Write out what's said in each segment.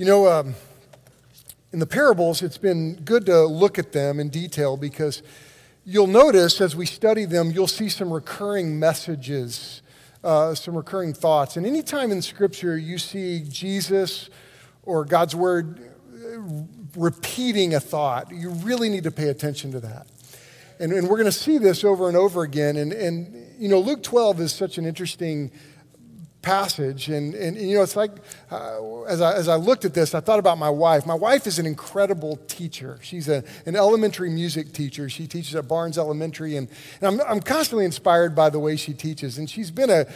You know, um, in the parables, it's been good to look at them in detail because you'll notice as we study them, you'll see some recurring messages, uh, some recurring thoughts. And anytime in Scripture you see Jesus or God's Word uh, repeating a thought, you really need to pay attention to that. And, and we're going to see this over and over again. And, and, you know, Luke 12 is such an interesting passage. And, and, and, you know, it's like, uh, as, I, as I looked at this, I thought about my wife. My wife is an incredible teacher. She's a, an elementary music teacher. She teaches at Barnes Elementary. And, and I'm, I'm constantly inspired by the way she teaches. And she's been a.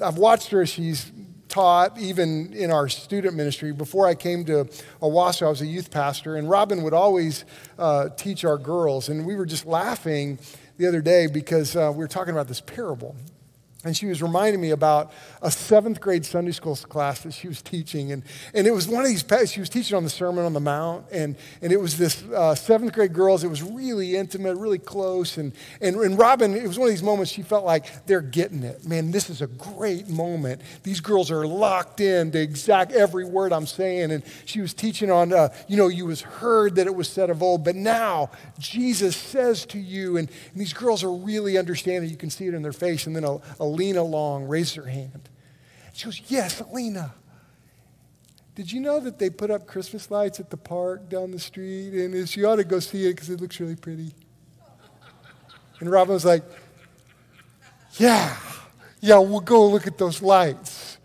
Have watched her, as she's taught even in our student ministry. Before I came to Owasso, I was a youth pastor. And Robin would always uh, teach our girls. And we were just laughing the other day because uh, we were talking about this parable. And she was reminding me about a seventh grade Sunday school class that she was teaching. And, and it was one of these, she was teaching on the Sermon on the Mount. And, and it was this uh, seventh grade girls. It was really intimate, really close. And, and, and Robin, it was one of these moments she felt like they're getting it. Man, this is a great moment. These girls are locked in to exact every word I'm saying. And she was teaching on, uh, you know, you was heard that it was said of old, but now Jesus says to you. And, and these girls are really understanding. You can see it in their face. And then a, a Alina Long raised her hand. She goes, Yes, Alina. Did you know that they put up Christmas lights at the park down the street? And she ought to go see it because it looks really pretty. And Robin was like, Yeah, yeah, we'll go look at those lights.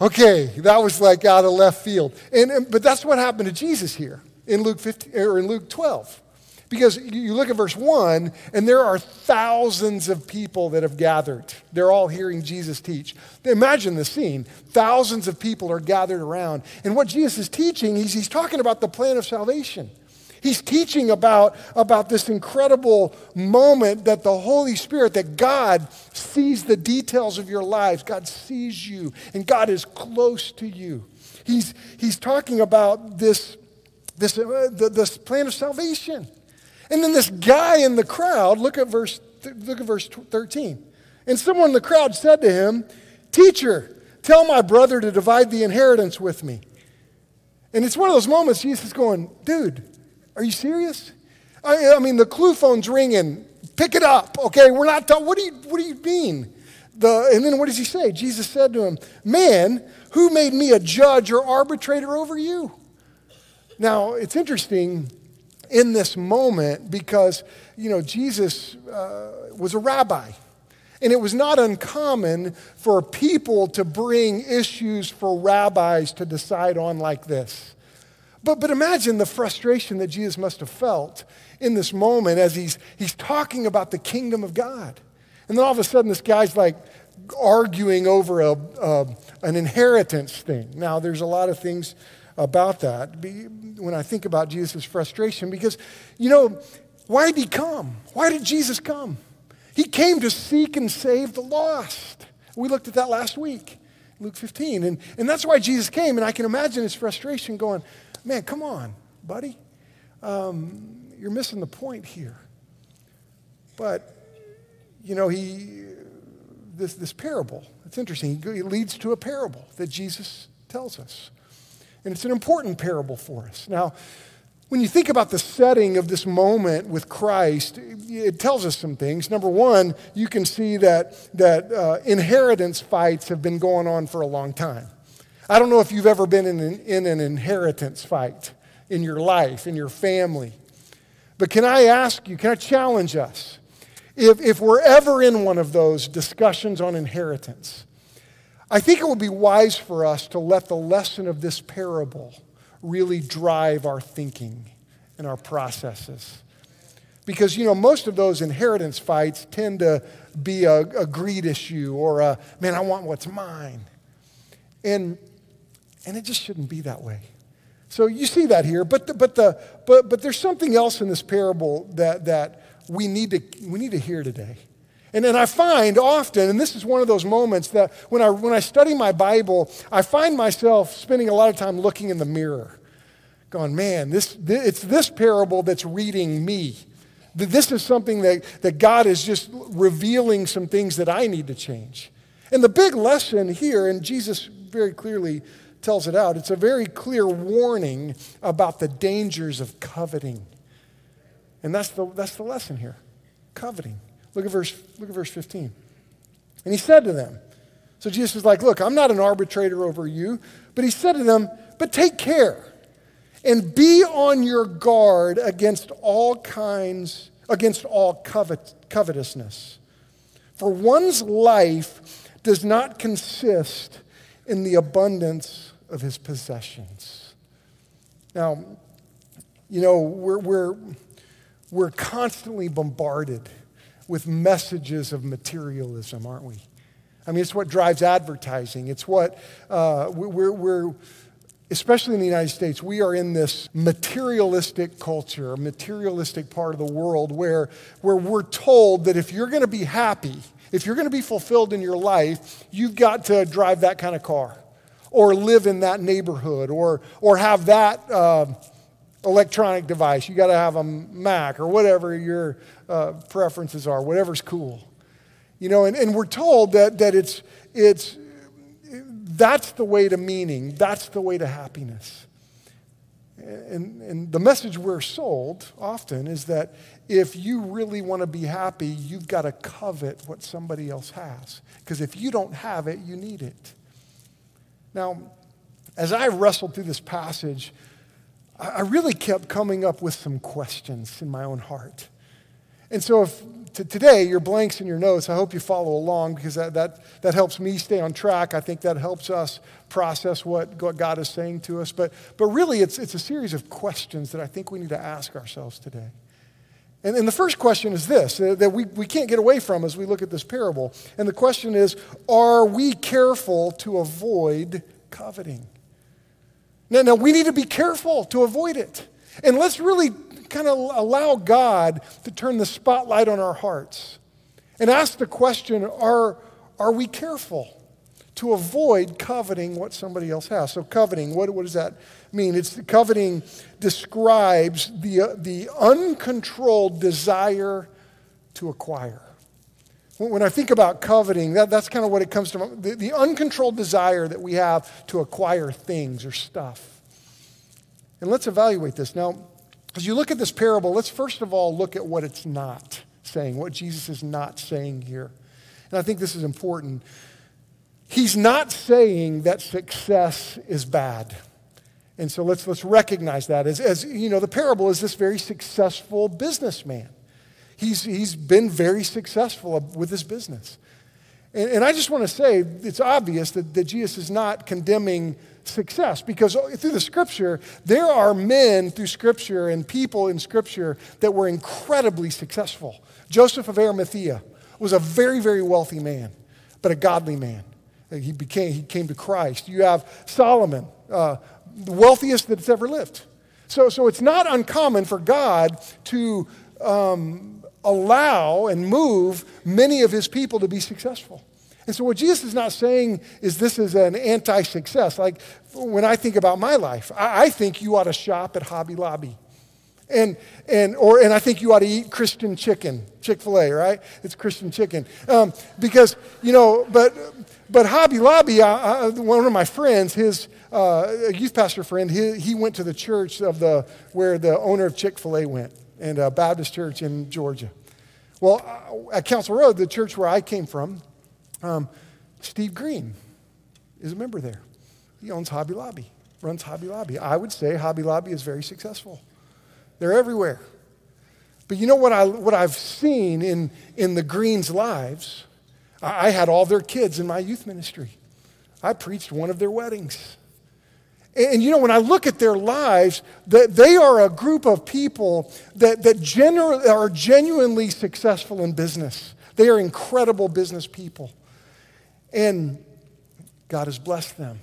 Okay, that was like out of left field. And, and but that's what happened to Jesus here in Luke 15 or in Luke 12. Because you look at verse 1, and there are thousands of people that have gathered. They're all hearing Jesus teach. Imagine the scene. Thousands of people are gathered around. And what Jesus is teaching, he's, he's talking about the plan of salvation. He's teaching about, about this incredible moment that the Holy Spirit, that God sees the details of your lives. God sees you, and God is close to you. He's, he's talking about this, this, uh, the, this plan of salvation. And then this guy in the crowd, look at verse, look at verse 13. And someone in the crowd said to him, Teacher, tell my brother to divide the inheritance with me. And it's one of those moments Jesus is going, Dude, are you serious? I, I mean, the clue phone's ringing. Pick it up, okay? We're not talking. What do you, what do you mean? The, and then what does he say? Jesus said to him, Man, who made me a judge or arbitrator over you? Now, it's interesting in this moment because, you know, Jesus uh, was a rabbi. And it was not uncommon for people to bring issues for rabbis to decide on like this. But, but imagine the frustration that Jesus must have felt in this moment as he's, he's talking about the kingdom of God. And then all of a sudden, this guy's like arguing over a, a an inheritance thing. Now, there's a lot of things about that when I think about Jesus' frustration because, you know, why did he come? Why did Jesus come? He came to seek and save the lost. We looked at that last week, Luke 15. And, and that's why Jesus came. And I can imagine his frustration going, man, come on, buddy. Um, you're missing the point here. But, you know, he, this, this parable, it's interesting. It leads to a parable that Jesus tells us. And it's an important parable for us. Now, when you think about the setting of this moment with Christ, it tells us some things. Number one, you can see that, that uh, inheritance fights have been going on for a long time. I don't know if you've ever been in an, in an inheritance fight in your life, in your family. But can I ask you, can I challenge us? If, if we're ever in one of those discussions on inheritance, I think it would be wise for us to let the lesson of this parable really drive our thinking and our processes. Because, you know, most of those inheritance fights tend to be a, a greed issue or a, man, I want what's mine. And, and it just shouldn't be that way. So you see that here, but, the, but, the, but, but there's something else in this parable that, that we, need to, we need to hear today. And then I find often, and this is one of those moments that when I, when I study my Bible, I find myself spending a lot of time looking in the mirror, going, man, this, this it's this parable that's reading me. This is something that, that God is just revealing some things that I need to change. And the big lesson here, and Jesus very clearly tells it out. It's a very clear warning about the dangers of coveting. And that's the, that's the lesson here coveting. Look at, verse, look at verse 15. And he said to them, so Jesus is like, Look, I'm not an arbitrator over you, but he said to them, But take care and be on your guard against all kinds, against all covet, covetousness. For one's life does not consist in the abundance of his possessions. Now, you know, we're, we're, we're constantly bombarded with messages of materialism, aren't we? I mean, it's what drives advertising. It's what uh, we're, we're, especially in the United States, we are in this materialistic culture, materialistic part of the world where, where we're told that if you're going to be happy, if you're going to be fulfilled in your life, you've got to drive that kind of car or live in that neighborhood or, or have that uh, electronic device. You got to have a Mac or whatever your uh, preferences are, whatever's cool. You know, and, and we're told that, that it's, it's, that's the way to meaning, that's the way to happiness. And, and the message we're sold often is that if you really want to be happy, you've got to covet what somebody else has. Because if you don't have it, you need it. Now, as I wrestled through this passage, I really kept coming up with some questions in my own heart. And so, if to today your blanks in your notes, I hope you follow along because that, that, that helps me stay on track. I think that helps us process what, what God is saying to us. But, but really, it's, it's a series of questions that I think we need to ask ourselves today. And, and the first question is this uh, that we, we can't get away from as we look at this parable. And the question is Are we careful to avoid coveting? Now, now we need to be careful to avoid it. And let's really kind of allow God to turn the spotlight on our hearts and ask the question are, are we careful to avoid coveting what somebody else has? So, coveting, what, what does that mean? It's the coveting describes the, uh, the uncontrolled desire to acquire. When I think about coveting, that, that's kind of what it comes to the, the uncontrolled desire that we have to acquire things or stuff. And let's evaluate this. Now, as you look at this parable, let's first of all look at what it's not saying, what Jesus is not saying here. And I think this is important. He's not saying that success is bad. And so let's, let's recognize that. As, as you know, the parable is this very successful businessman. He's, he's been very successful with his business. And, and I just want to say it's obvious that, that Jesus is not condemning success because through the scripture, there are men through scripture and people in scripture that were incredibly successful. Joseph of Arimathea was a very, very wealthy man, but a godly man. He, became, he came to Christ. You have Solomon, uh, the wealthiest that's ever lived. So, so it's not uncommon for God to um, allow and move many of his people to be successful. And so, what Jesus is not saying is this is an anti success. Like when I think about my life, I, I, think you ought to shop at Hobby Lobby. And, and, or, and I think you ought to eat Christian chicken, Chick fil A, right? It's Christian chicken. Um, because, you know, but, but Hobby Lobby, I, I, one of my friends, his uh, youth pastor friend, he, he went to the church of the, where the owner of Chick fil A went, and a Baptist church in Georgia. Well, at Council Road, the church where I came from, um, Steve Green is a member there. He owns Hobby Lobby, runs Hobby Lobby. I would say Hobby Lobby is very successful. They're everywhere. But you know what, I, what I've seen in, in the Greens' lives? I, I had all their kids in my youth ministry. I preached one of their weddings. And, you know, when I look at their lives, that they are a group of people that, that genu- are genuinely successful in business. They are incredible business people. And God has blessed them.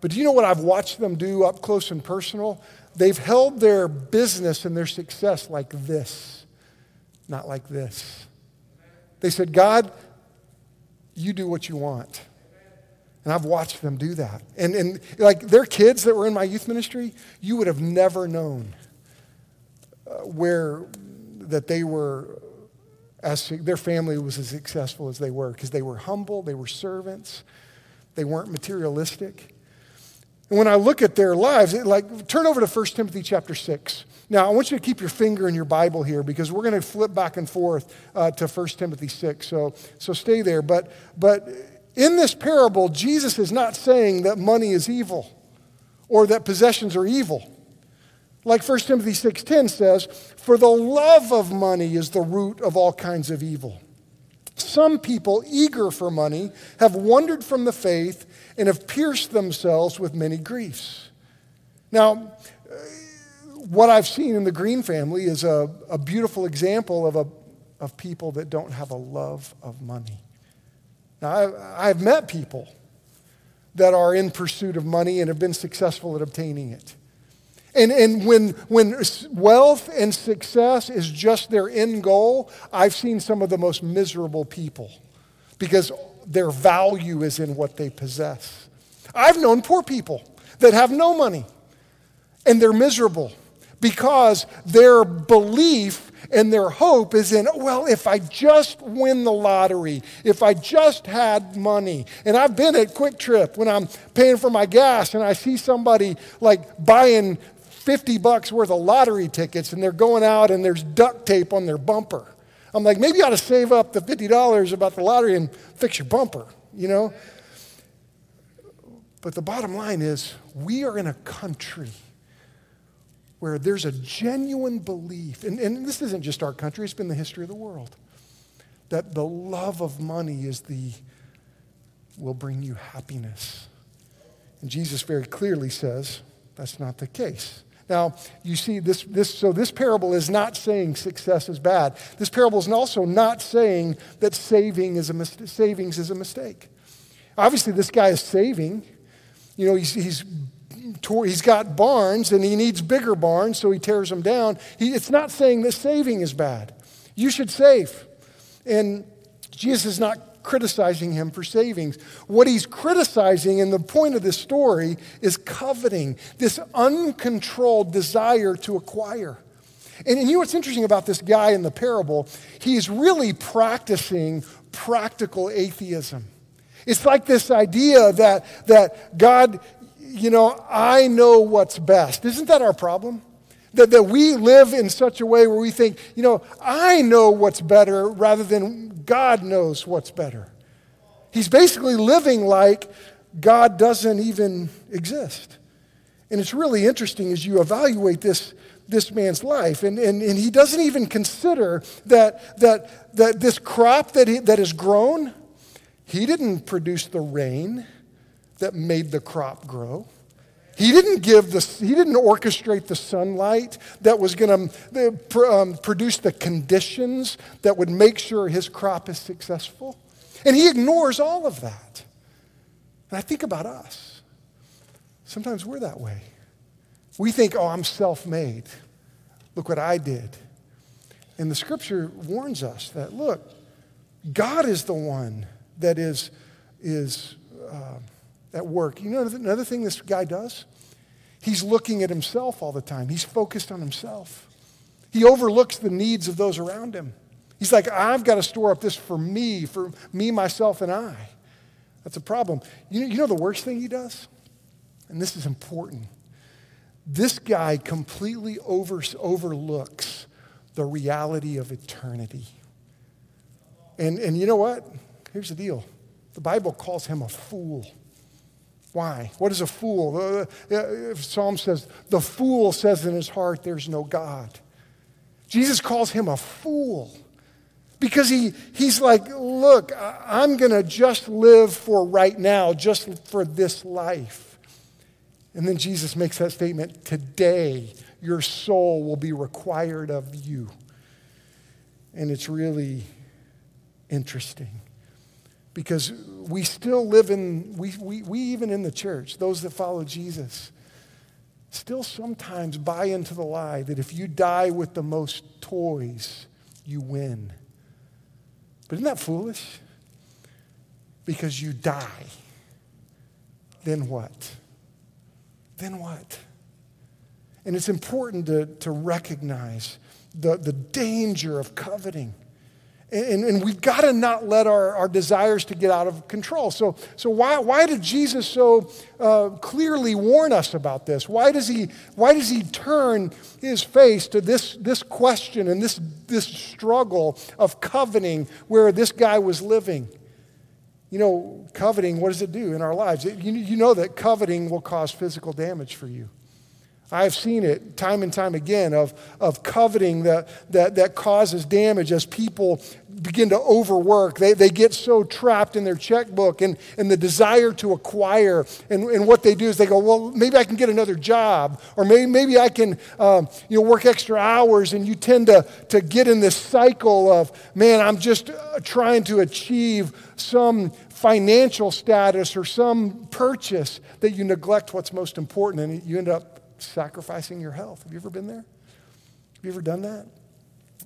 But do you know what I've watched them do up close and personal? They've held their business and their success like this, not like this. They said, God, you do what you want. And I've watched them do that. And, and like their kids that were in my youth ministry, you would have never known uh, where that they were as their family was as successful as they were because they were humble, they were servants, they weren't materialistic. And when I look at their lives, it, like turn over to 1 Timothy chapter 6. Now, I want you to keep your finger in your Bible here because we're going to flip back and forth uh, to 1 Timothy 6. So, so stay there. But, but in this parable, Jesus is not saying that money is evil or that possessions are evil. Like 1 Timothy 6:10 says, "For the love of money is the root of all kinds of evil." Some people eager for money have wandered from the faith and have pierced themselves with many griefs. Now, what I've seen in the Green family is a, a beautiful example of, a, of people that don't have a love of money. Now, I, I've met people that are in pursuit of money and have been successful at obtaining it. And, and when, when wealth and success is just their end goal, I've seen some of the most miserable people because their value is in what they possess. I've known poor people that have no money and they're miserable because their belief and their hope is in, well, if I just win the lottery, if I just had money. And I've been at QuikTrip when I'm paying for my gas and I see somebody like buying 50 bucks worth of lottery tickets and they're going out and there's duct tape on their bumper. I'm like, maybe you ought to save up the $50 about the lottery and fix your bumper, you know? But the bottom line is, we are in a country where there's a genuine belief, and, and this isn't just our country, it's been the history of the world, that the love of money is the, will bring you happiness. And Jesus very clearly says that's not the case. Now, you see, this, this, so this parable is not saying success is bad. This parable is also not saying that saving is a mis- savings is a mistake. Obviously, this guy is saving. You know, he's, he's he's got barns and he needs bigger barns, so he tears them down. He, it's not saying that saving is bad. You should save. And Jesus is not criticizing him for savings. What he's criticizing, and the point of this story, is coveting, this uncontrolled desire to acquire. And, you know what's interesting about this guy in the parable? He's really practicing practical atheism. It's like this idea that, that God you know, I know what's best. Isn't that our problem? That, that we live in such a way where we think, you know, I know what's better rather than God knows what's better. He's basically living like God doesn't even exist. And it's really interesting as you evaluate this, this man's life. And, and, and he doesn't even consider that, that, that this crop that, he, that is grown, he didn't produce the rain that made the crop grow. He didn't give the, he didn't orchestrate the sunlight that was going to um, produce the conditions that would make sure his crop is successful. And he ignores all of that. And I think about us. Sometimes we're that way. We think, oh, I'm self made. Look what I did. And the scripture warns us that, look, God is the one that is, is uh, at work. You know another thing this guy does? He's looking at himself all the time. He's focused on himself. He overlooks the needs of those around him. He's like, I've got to store up this for me, for me, myself, and I. That's a problem. You, you know the worst thing he does? And this is important. This guy completely over, overlooks the reality of eternity. And, and you know what? Here's the deal the Bible calls him a fool. Why? What is a fool? Uh, uh, Psalm says, the fool says in his heart, there's no God. Jesus calls him a fool because he, he's like, look, I'm going to just live for right now, just for this life. And then Jesus makes that statement today, your soul will be required of you. And it's really interesting because we still live in, we, we, we even in the church, those that follow Jesus, still sometimes buy into the lie that if you die with the most toys, you win. But isn't that foolish? Because you die. Then what? Then what? And it's important to, to recognize the, the danger of coveting And, and we've got to not let our, our desires to get out of control. So, so why, why did Jesus so uh, clearly warn us about this? Why does he, why does he turn his face to this, this question and this, this struggle of coveting where this guy was living? You know, coveting, what does it do in our lives? It, you, you know that coveting will cause physical damage for you. I've seen it time and time again of, of coveting that, that, that causes damage as people begin to overwork. They, they get so trapped in their checkbook and, and the desire to acquire. And, and what they do is they go, well, maybe I can get another job. Or maybe, maybe I can um, you know, work extra hours. And you tend to, to get in this cycle of, man, I'm just uh, trying to achieve some financial status or some purchase that you neglect what's most important. And you end up sacrificing your health. Have you ever been there? Have you ever done that?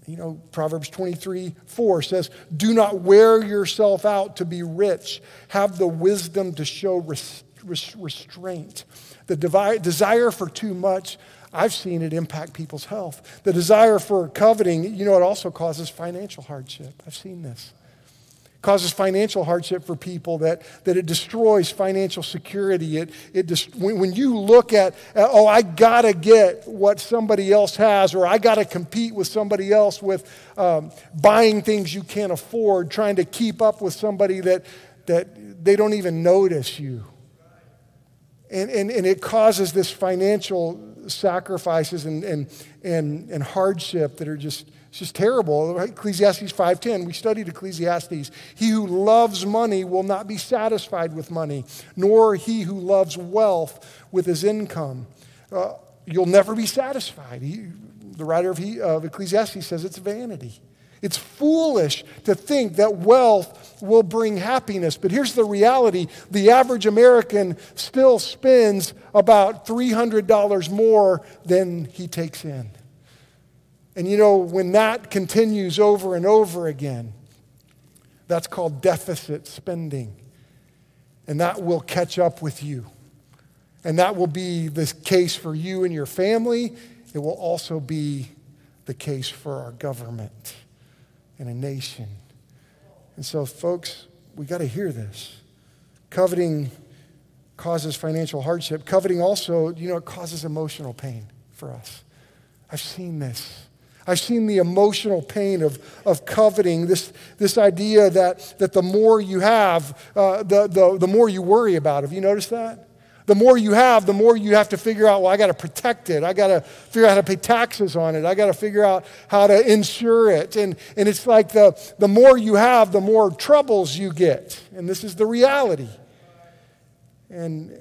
You know, Proverbs 23 4 says, Do not wear yourself out to be rich. Have the wisdom to show res- res- restraint. The devi- desire for too much, I've seen it impact people's health. The desire for coveting, you know, it also causes financial hardship. I've seen this causes financial hardship for people, that, that it destroys financial security. It, it when, when you look at, oh, I got to get what somebody else has, or I got to compete with somebody else with um, buying things you can't afford, trying to keep up with somebody that, that they don't even notice you. And, and, and it causes this financial sacrifices and, and, and, and hardship that are just it's just terrible. Right? Ecclesiastes 5:10. We studied Ecclesiastes. He who loves money will not be satisfied with money, nor he who loves wealth with his income. Uh, you'll never be satisfied. He, the writer of, he, of Ecclesiastes says it's vanity. It's foolish to think that wealth will bring happiness. But here's the reality the average American still spends about $300 more than he takes in. And you know, when that continues over and over again, that's called deficit spending. And that will catch up with you. And that will be the case for you and your family. It will also be the case for our government and a nation. And so, folks, we got to hear this. Coveting causes financial hardship. Coveting also, you know, it causes emotional pain for us. I've seen this. I've seen the emotional pain of, of coveting, this, this idea that, that the more you have, uh, the, the, the more you worry about. Have you noticed that? The more you have, the more you have to figure out, well, I got to protect it. I got to figure out how to pay taxes on it. I got to figure out how to insure it. And, and it's like the, the more you have, the more troubles you get. And this is the reality. And,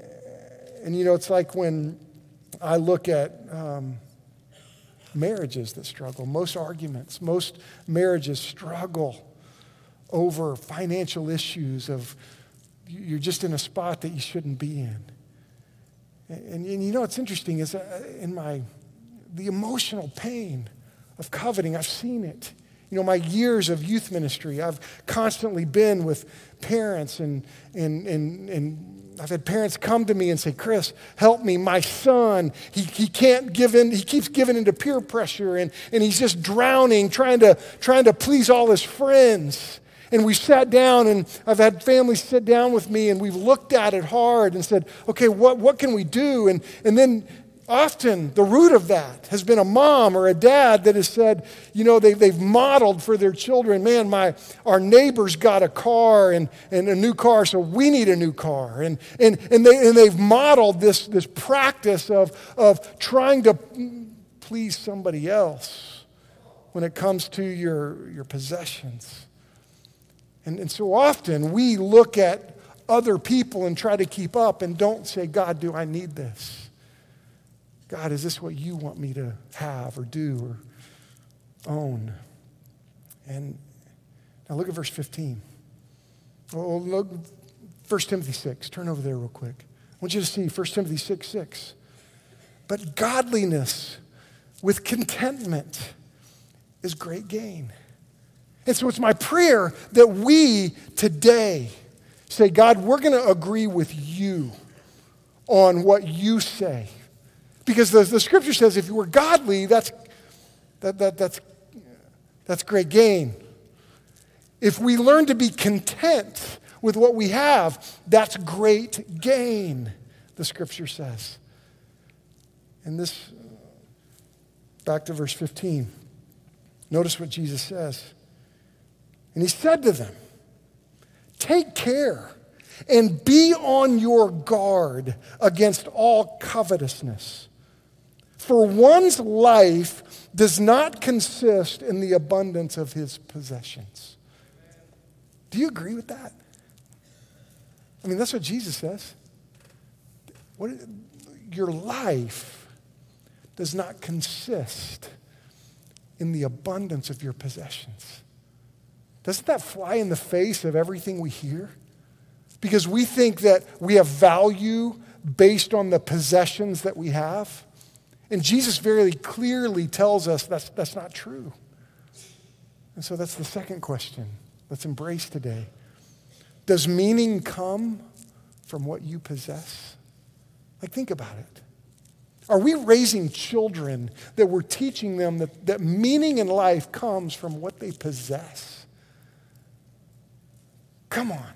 and you know, it's like when I look at. Um, marriages that struggle, most arguments, most marriages struggle over financial issues of you're just in a spot that you shouldn't be in. And, and you know what's interesting is uh, in my the emotional pain of coveting, I've seen it. You know, my years of youth ministry, I've constantly been with parents and, and, and, and I've had parents come to me and say, Chris, help me. My son, he, he can't give in, he keeps giving into peer pressure and, and he's just drowning, trying to, trying to please all his friends. And we sat down, and I've had families sit down with me, and we've looked at it hard and said, okay, what, what can we do? And, and then Often, the root of that has been a mom or a dad that has said, you know, they, they've modeled for their children, man, my, our neighbor's got a car and, and a new car, so we need a new car. And, and, and, they, and they've modeled this, this practice of, of trying to please somebody else when it comes to your, your possessions. And, and so often, we look at other people and try to keep up and don't say, God, do I need this? God, is this what you want me to have or do or own? And now look at verse 15. Oh, oh look, 1 Timothy 6. Turn over there real quick. I want you to see 1 Timothy 6 6. But godliness with contentment is great gain. And so it's my prayer that we today say, God, we're going to agree with you on what you say. Because the, the scripture says if you were godly, that's, that, that, that's, that's great gain. If we learn to be content with what we have, that's great gain, the scripture says. And this, back to verse 15. Notice what Jesus says. And he said to them, Take care and be on your guard against all covetousness. For one's life does not consist in the abundance of his possessions. Do you agree with that? I mean, that's what Jesus says. What, your life does not consist in the abundance of your possessions. Doesn't that fly in the face of everything we hear? Because we think that we have value based on the possessions that we have. And Jesus very clearly tells us that's, that's not true. And so that's the second question let's embrace today. Does meaning come from what you possess? Like, think about it. Are we raising children that we're teaching them that, that meaning in life comes from what they possess? Come on.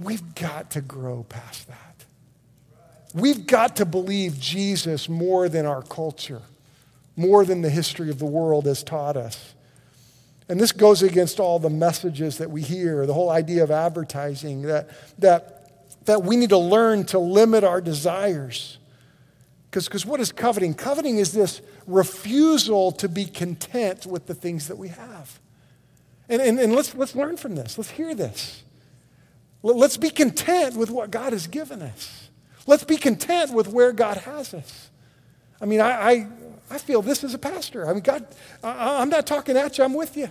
We've got to grow past that. We've got to believe Jesus more than our culture, more than the history of the world has taught us. And this goes against all the messages that we hear, the whole idea of advertising, that, that, that we need to learn to limit our desires. Because what is coveting? Coveting is this refusal to be content with the things that we have. And, and, and let's, let's learn from this. Let's hear this. Let's be content with what God has given us. Let's be content with where God has us. I mean, I, I, I feel this as a pastor. I mean, God, I, I'm not talking at you, I'm with you.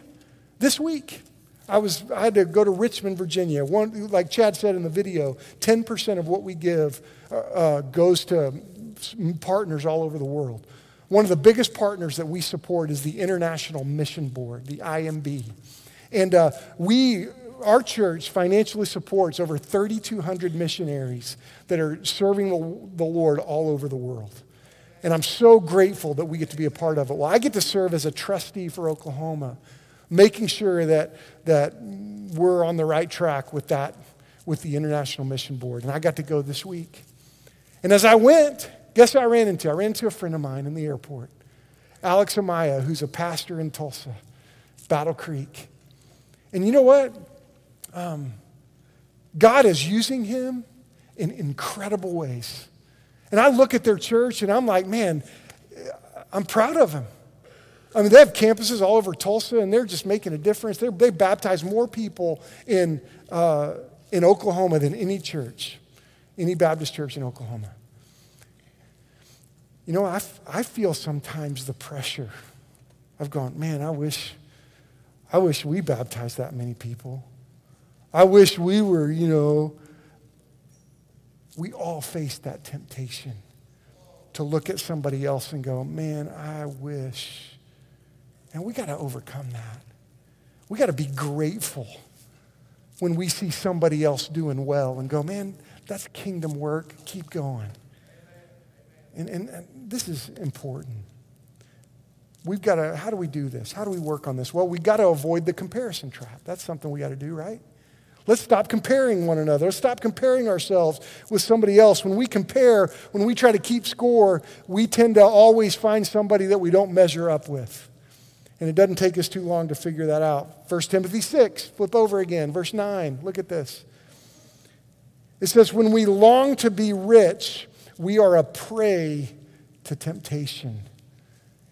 This week, I, was, I had to go to Richmond, Virginia. One, like Chad said in the video, 10% of what we give uh, uh, goes to partners all over the world. One of the biggest partners that we support is the International Mission Board, the IMB. And uh, we our church financially supports over 3,200 missionaries that are serving the, Lord all over the world. And I'm so grateful that we get to be a part of it. Well, I get to serve as a trustee for Oklahoma, making sure that, that we're on the right track with that, with the International Mission Board. And I got to go this week. And as I went, guess who I ran into? I ran into a friend of mine in the airport, Alex Himaya, who's a pastor in Tulsa, Battle Creek. And you know what? Um, God is using him in incredible ways. And I look at their church and I'm like, man, I'm proud of them. I mean, they have campuses all over Tulsa and they're just making a difference. They're, they baptize more people in, uh, in Oklahoma than any church, any Baptist church in Oklahoma. You know, I, I feel sometimes the pressure. I've gone, man, I wish, I wish we baptized that many people. I wish we were, you know, we all face that temptation to look at somebody else and go, man, I wish. And we got to overcome that. We got to be grateful when we see somebody else doing well and go, man, that's kingdom work. Keep going. And, and, and this is important. We've got to, how do we do this? How do we work on this? Well, we got to avoid the comparison trap. That's something we got to do, right? Let's stop comparing one another. Let's stop comparing ourselves with somebody else. When we compare, when we try to keep score, we tend to always find somebody that we don't measure up with. And it doesn't take us too long to figure that out. 1 Timothy 6, flip over again, verse 9. Look at this. It says, When we long to be rich, we are a prey to temptation.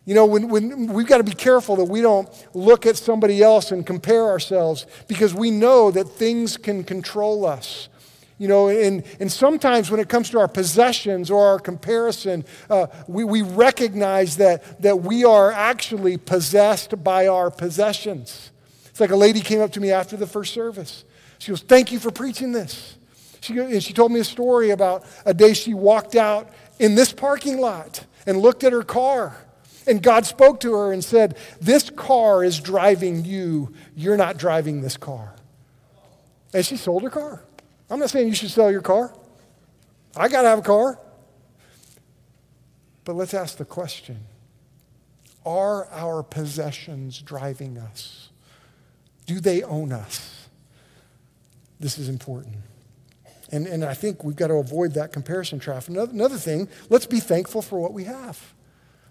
You know, when, when, we've got to be careful that we don't look at somebody else and compare ourselves because we know that things can control us. You know, and, and sometimes when it comes to our possessions or our comparison, uh, we, we recognize that, that we are actually possessed by our possessions. It's like a lady came up to me after the first service. She goes, Thank you for preaching this. She, and she told me a story about a day she walked out in this parking lot and looked at her car and God spoke to her and said, This car is driving you. You're not driving this car. And she sold her car. I'm not saying you should sell your car. I got to have a car. But let's ask the question Are our possessions driving us? Do they own us? This is important. And, and I think we've got to avoid that comparison trap. Another, another thing, let's be thankful for what we have.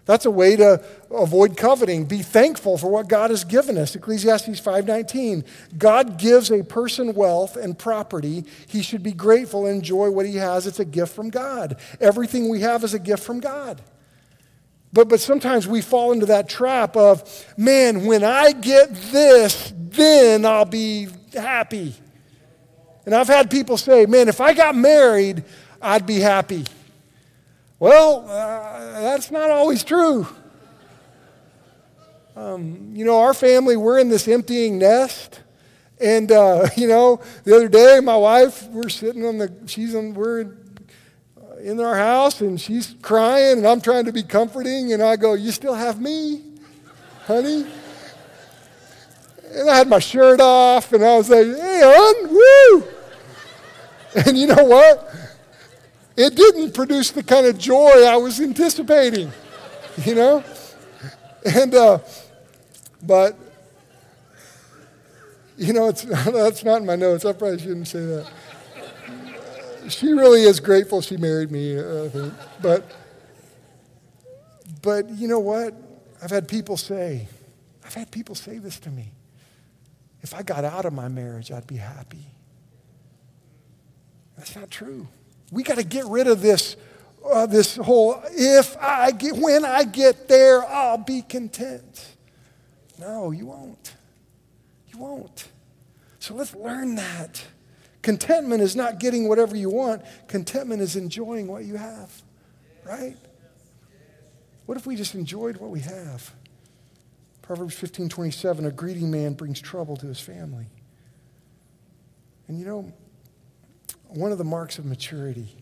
That's a way to avoid coveting. Be thankful for what God has given us. Ecclesiastes 5:19. God gives a person wealth and property. He should be grateful and enjoy what he has. It's a gift from God. Everything we have is a gift from God. But, but sometimes we fall into that trap of, man, when I get this, then I'll be happy. And I've had people say, man, if I got married, I'd be happy. Well, uh, that's not always true. Um, you know, our family, we're in this emptying nest. And, uh, you know, the other day, my wife, we're sitting on the, she's on, we're in our house and she's crying and I'm trying to be comforting. And I go, You still have me, honey? And I had my shirt off and I was like, Hey, hon, woo! And you know what? It didn't produce the kind of joy I was anticipating, you know? And, uh, but, you know, it's, that's not in my notes. I probably shouldn't say that. She really is grateful she married me, I think. But, but you know what? I've had people say, I've had people say this to me. If I got out of my marriage, I'd be happy. That's not true. We got to get rid of this, uh, this whole, if I get, when I get there, I'll be content. No, you won't. You won't. So let's learn that. Contentment is not getting whatever you want, contentment is enjoying what you have, right? What if we just enjoyed what we have? Proverbs 15 27, a greedy man brings trouble to his family. And you know, one of the marks of maturity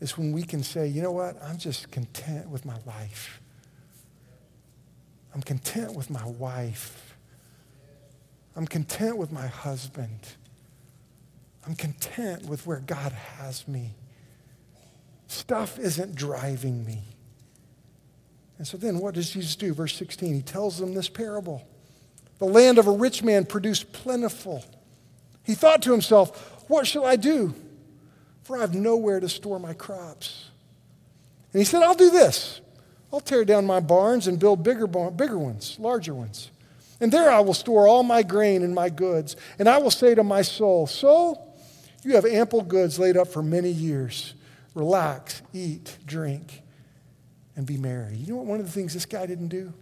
is when we can say, you know what, I'm just content with my life. I'm content with my wife. I'm content with my husband. I'm content with where God has me. Stuff isn't driving me. And so then what does Jesus do? Verse 16, he tells them this parable. The land of a rich man produced plentiful. He thought to himself, what shall I do? For I have nowhere to store my crops. And he said, I'll do this. I'll tear down my barns and build bigger, bigger ones, larger ones. And there I will store all my grain and my goods. And I will say to my soul, Soul, you have ample goods laid up for many years. Relax, eat, drink, and be merry. You know what one of the things this guy didn't do?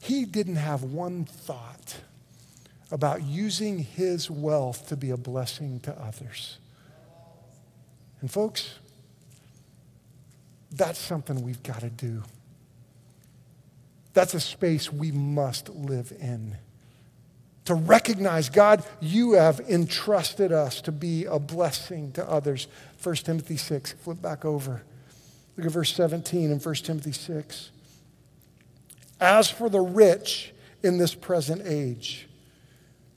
He didn't have one thought about using his wealth to be a blessing to others. And, folks, that's something we've got to do. That's a space we must live in. To recognize, God, you have entrusted us to be a blessing to others. 1 Timothy 6, flip back over. Look at verse 17 in 1 Timothy 6. As for the rich in this present age,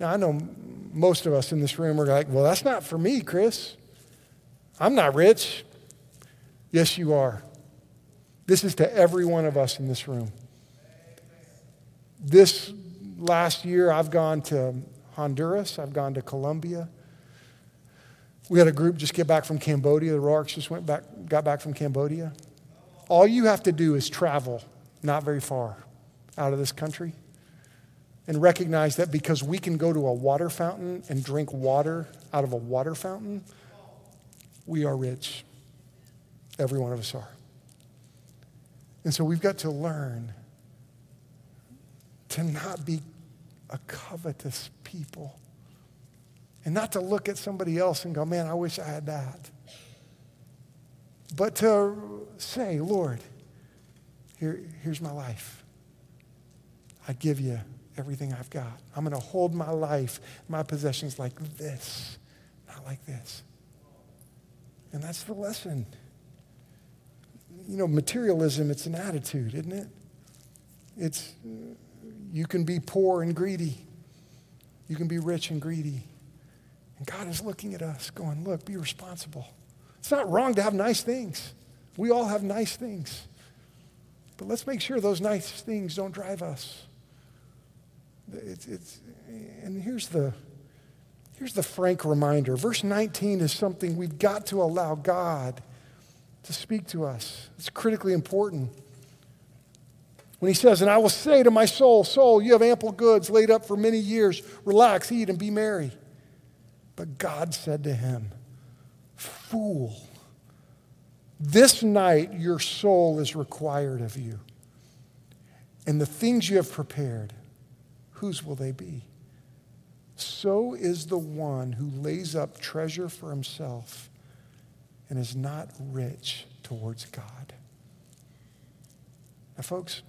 Now, I know most of us in this room are like, well, that's not for me, Chris. I'm not rich. Yes, you are. This is to every one of us in this room. This last year, I've gone to Honduras, I've gone to Colombia. We had a group just get back from Cambodia. The Rourkes just went back, got back from Cambodia. All you have to do is travel not very far out of this country and recognize that because we can go to a water fountain and drink water out of a water fountain, we are rich. Every one of us are. And so we've got to learn to not be a covetous people and not to look at somebody else and go, man, I wish I had that. But to say, Lord, here, here's my life. I give you everything I've got. I'm going to hold my life, my possessions like this, not like this. And that's the lesson. You know, materialism, it's an attitude, isn't it? It's, you can be poor and greedy. You can be rich and greedy. And God is looking at us, going, look, be responsible. It's not wrong to have nice things. We all have nice things. But let's make sure those nice things don't drive us. It's, it's, and here's the, here's the frank reminder. Verse 19 is something we've got to allow God to speak to us. It's critically important. When he says, And I will say to my soul, Soul, you have ample goods laid up for many years. Relax, eat, and be merry. But God said to him, Fool, this night your soul is required of you. And the things you have prepared, whose will they be? So is the one who lays up treasure for himself and is not rich towards God. Now, folks,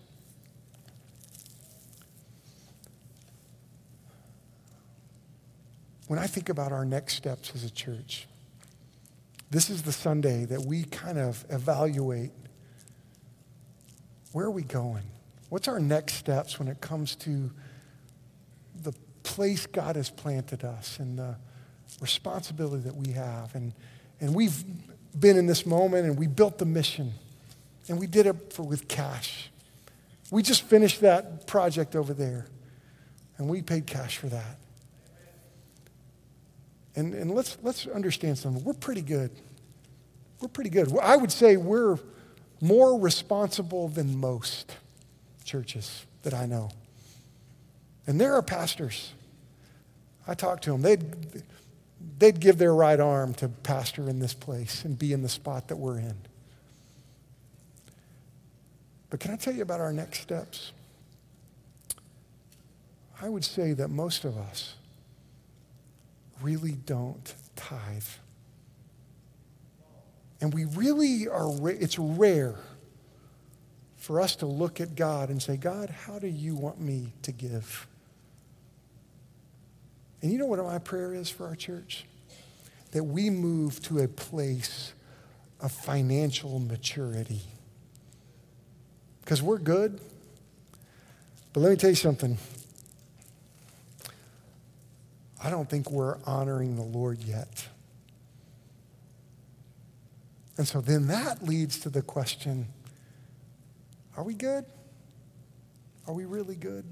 when I think about our next steps as a church, this is the Sunday that we kind of evaluate where are we going? What's our next steps when it comes to place God has planted us and the responsibility that we have? And, and we've been in this moment and we built the mission and we did it for, with cash. We just finished that project over there and we paid cash for that. And, and let's, let's understand something. We're pretty good. We're pretty good. I would say we're more responsible than most churches that I know. And there are pastors. I talk to them. They'd, they'd give their right arm to pastor in this place and be in the spot that we're in. But can I tell you about our next steps? I would say that most of us really don't tithe. And we really are, it's rare for us to look at God and say, God, how do you want me to give? And you know what my prayer is for our church? That we move to a place of financial maturity. Because we're good. But let me tell you something. I don't think we're honoring the Lord yet. And so then that leads to the question are we good? Are we really good?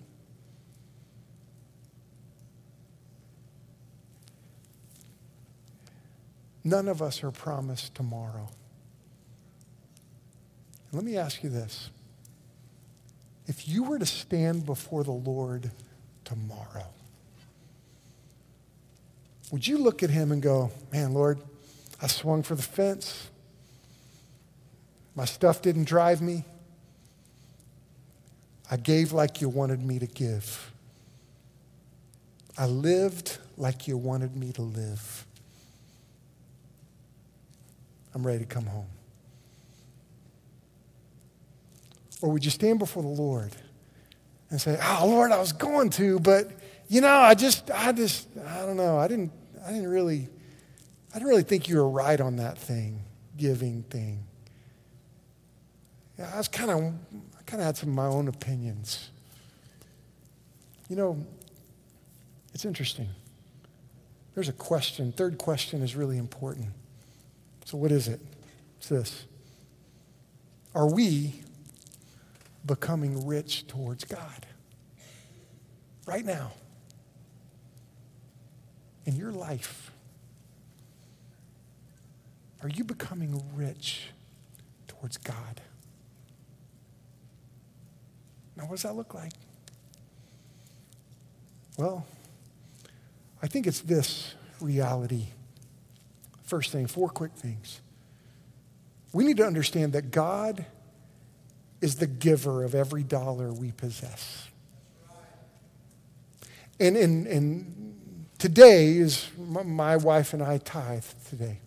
None of us are promised tomorrow. Let me ask you this. If you were to stand before the Lord tomorrow, would you look at him and go, man, Lord, I swung for the fence. My stuff didn't drive me. I gave like you wanted me to give. I lived like you wanted me to live. I'm ready to come home. Or would you stand before the Lord and say, Oh, Lord, I was going to, but you know, I just, I just, I don't know. I didn't, I didn't really, I didn't really think you were right on that thing, giving thing. I was kind of, kind of had some of my own opinions. You know, it's interesting. There's a question. Third question is really important. So, what is it? It's this Are we becoming rich towards God? Right now in your life? Are you becoming rich towards God? Now, what does that look like? Well, I think it's this reality. First thing, four quick things. We need to understand that God is the giver of every dollar we possess. And, and, and Today is my wife and I tithe today.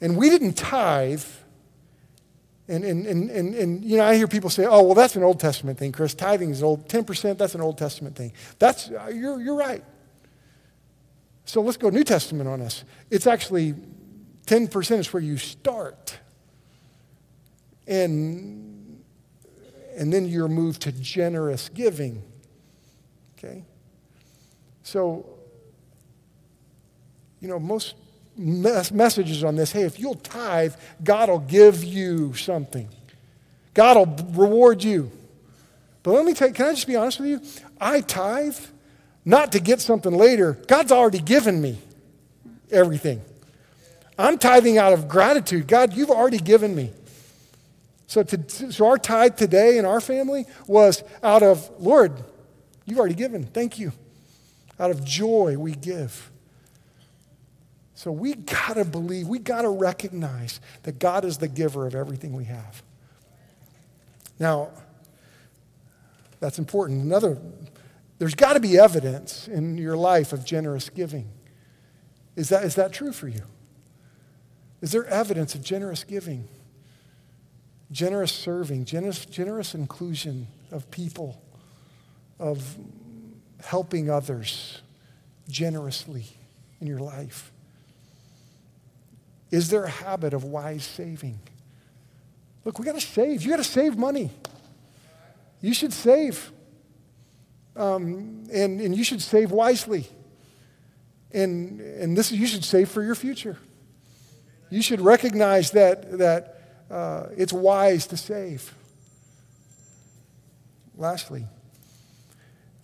And we didn't tithe And, and, and, and, and, you know, I hear people say, oh, well, that's an Old Testament thing, Chris. Tithing is old. 10%, that's an Old Testament thing. That's, uh, you're, you're right. So let's go New Testament on us. It's actually 10% is where you start. And, and then you're moved to generous giving. Okay? So, you know, most messages on this hey, if you'll tithe, God will give you something, God will reward you. But let me tell you, can I just be honest with you? I tithe not to get something later. God's already given me everything. I'm tithing out of gratitude. God, you've already given me. So, to, so our tithe today in our family was out of, Lord, you've already given. Thank you. Out of joy, we give. So we got to believe, we got to recognize that God is the giver of everything we have. Now, that's important. Another, there's got to be evidence in your life of generous giving. Is that, is that true for you? Is there evidence of generous giving, generous serving, generous, generous inclusion of people, of helping others generously in your life? Is there a habit of wise saving? Look, we got to save. You got to save money. You should save. Um, and, and you should save wisely. And, and this you should save for your future. You should recognize that, that uh, it's wise to save. Lastly,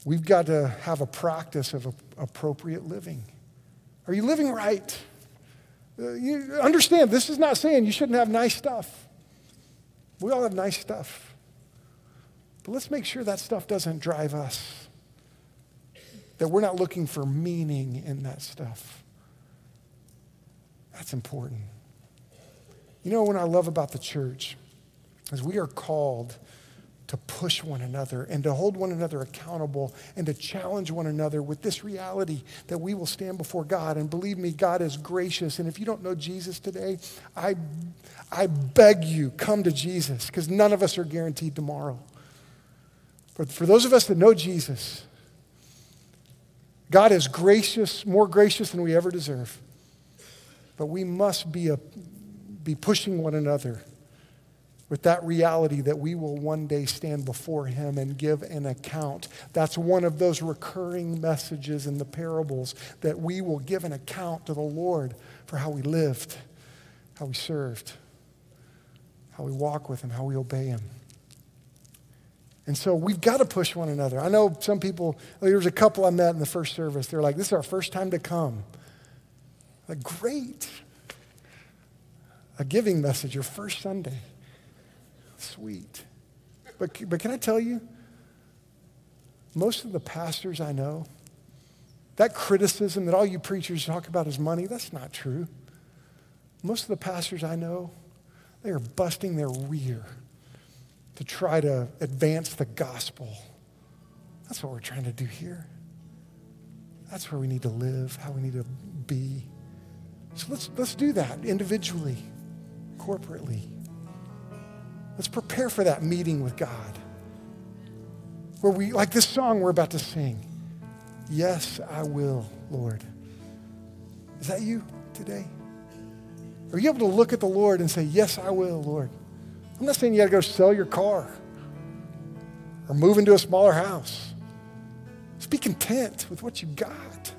we've got to have a practice of a, appropriate living. Are you living right? Uh, you understand, this is not saying you shouldn't have nice stuff. We all have nice stuff. But let's make sure that stuff doesn't drive us, that we're not looking for meaning in that stuff. That's important. You know what I love about the church is we are called to push one another and to hold one another accountable and to challenge one another with this reality that we will stand before God. And believe me, God is gracious. And if you don't know Jesus today, I, I beg you, come to Jesus because none of us are guaranteed tomorrow. But for those of us that know Jesus, God is gracious, more gracious than we ever deserve. But we must be, a, be pushing one another with that reality that we will one day stand before Him and give an account. That's one of those recurring messages in the parables that we will give an account to the Lord for how we lived, how we served, how we walk with Him, how we obey Him. And so we've got to push one another. I know some people, oh, there was a couple I met in the first service. They're like, this is our first time to come. Like, great. A giving message, your first Sunday. Sweet. But, but can I tell you, most of the pastors I know, that criticism that all you preachers talk about is money, that's not true. Most of the pastors I know, they are busting their rear to try to advance the gospel. That's what we're trying to do here. That's where we need to live, how we need to be. So let's, let's do that individually, corporately. Let's prepare for that meeting with God. Where we, like this song we're about to sing, Yes, I will, Lord. Is that you today? Are you able to look at the Lord and say, Yes, I will, Lord? I'm not saying you got to go sell your car or move into a smaller house. Just be content with what you got.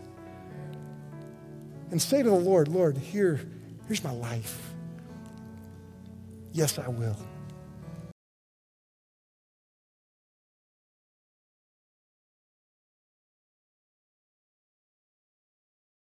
And say to the Lord, Lord, here, here's my life. Yes, I will.